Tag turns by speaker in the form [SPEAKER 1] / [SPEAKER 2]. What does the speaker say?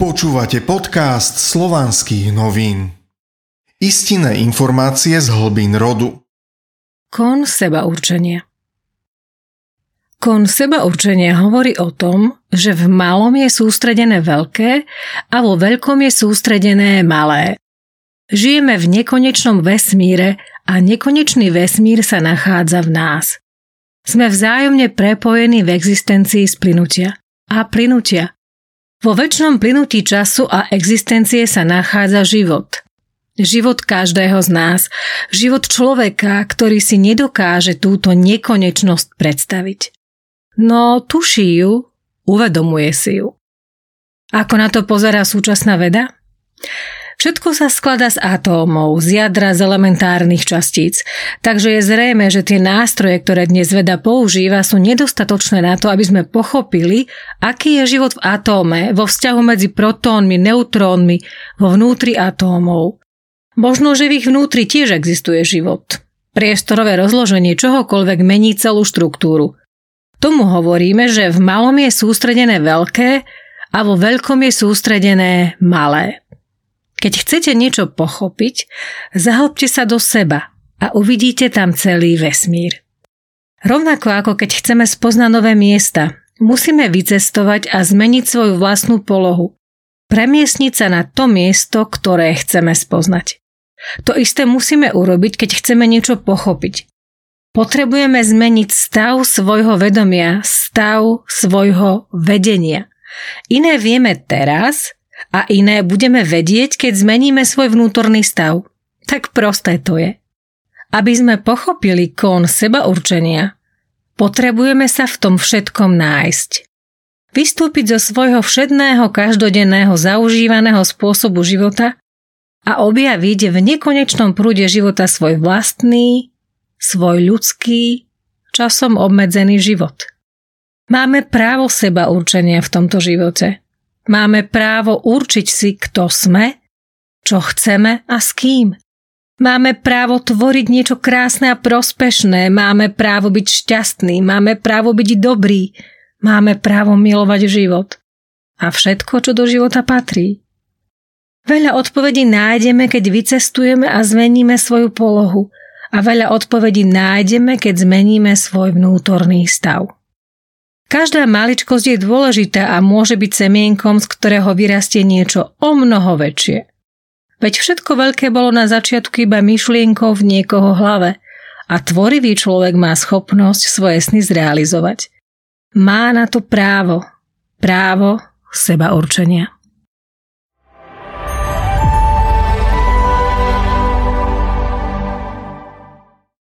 [SPEAKER 1] Počúvate podcast slovanských novín. Istinné informácie z hlbín rodu.
[SPEAKER 2] Kon seba určenia Kon seba určenia hovorí o tom, že v malom je sústredené veľké a vo veľkom je sústredené malé. Žijeme v nekonečnom vesmíre a nekonečný vesmír sa nachádza v nás. Sme vzájomne prepojení v existencii z plynutia a plynutia – vo väčšnom plynutí času a existencie sa nachádza život. Život každého z nás. Život človeka, ktorý si nedokáže túto nekonečnosť predstaviť. No tuší ju, uvedomuje si ju. Ako na to pozerá súčasná veda? Všetko sa skladá z atómov, z jadra z elementárnych častíc, takže je zrejme, že tie nástroje, ktoré dnes veda používa, sú nedostatočné na to, aby sme pochopili, aký je život v atóme, vo vzťahu medzi protónmi, neutrónmi, vo vnútri atómov. Možno, že v ich vnútri tiež existuje život. Priestorové rozloženie čohokoľvek mení celú štruktúru. Tomu hovoríme, že v malom je sústredené veľké a vo veľkom je sústredené malé. Keď chcete niečo pochopiť, zahlbte sa do seba a uvidíte tam celý vesmír. Rovnako ako keď chceme spoznať nové miesta, musíme vycestovať a zmeniť svoju vlastnú polohu. Premiesniť sa na to miesto, ktoré chceme spoznať. To isté musíme urobiť, keď chceme niečo pochopiť. Potrebujeme zmeniť stav svojho vedomia, stav svojho vedenia. Iné vieme teraz, a iné budeme vedieť, keď zmeníme svoj vnútorný stav. Tak prosté to je. Aby sme pochopili kón seba určenia, potrebujeme sa v tom všetkom nájsť. Vystúpiť zo svojho všedného každodenného zaužívaného spôsobu života a objaviť v nekonečnom prúde života svoj vlastný, svoj ľudský, časom obmedzený život. Máme právo seba určenia v tomto živote. Máme právo určiť si, kto sme, čo chceme a s kým. Máme právo tvoriť niečo krásne a prospešné, máme právo byť šťastný, máme právo byť dobrý, máme právo milovať život. A všetko, čo do života patrí. Veľa odpovedí nájdeme, keď vycestujeme a zmeníme svoju polohu. A veľa odpovedí nájdeme, keď zmeníme svoj vnútorný stav. Každá maličkosť je dôležitá a môže byť semienkom, z ktorého vyrastie niečo o mnoho väčšie. Veď všetko veľké bolo na začiatku iba myšlienkou v niekoho hlave a tvorivý človek má schopnosť svoje sny zrealizovať. Má na to právo. Právo seba určenia.